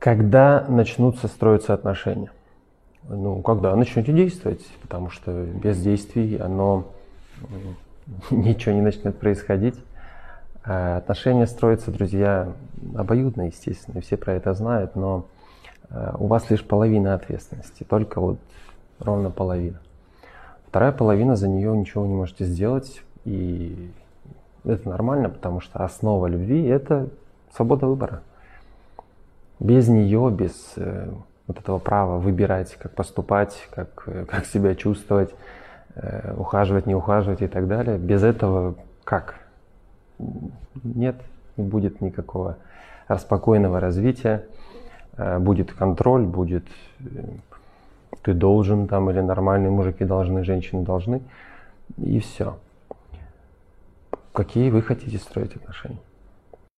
Когда начнутся строиться отношения? Ну, когда начнете действовать, потому что без действий оно ничего не начнет происходить. А отношения строятся, друзья, обоюдно, естественно, все про это знают, но а, у вас лишь половина ответственности, только вот ровно половина. Вторая половина, за нее ничего не можете сделать, и это нормально, потому что основа любви – это свобода выбора. Без нее, без э, вот этого права выбирать, как поступать, как, э, как себя чувствовать, э, ухаживать, не ухаживать и так далее, без этого как? Нет, не будет никакого спокойного развития, будет контроль, будет ты должен там, или нормальные мужики должны, женщины должны, и все. Какие вы хотите строить отношения?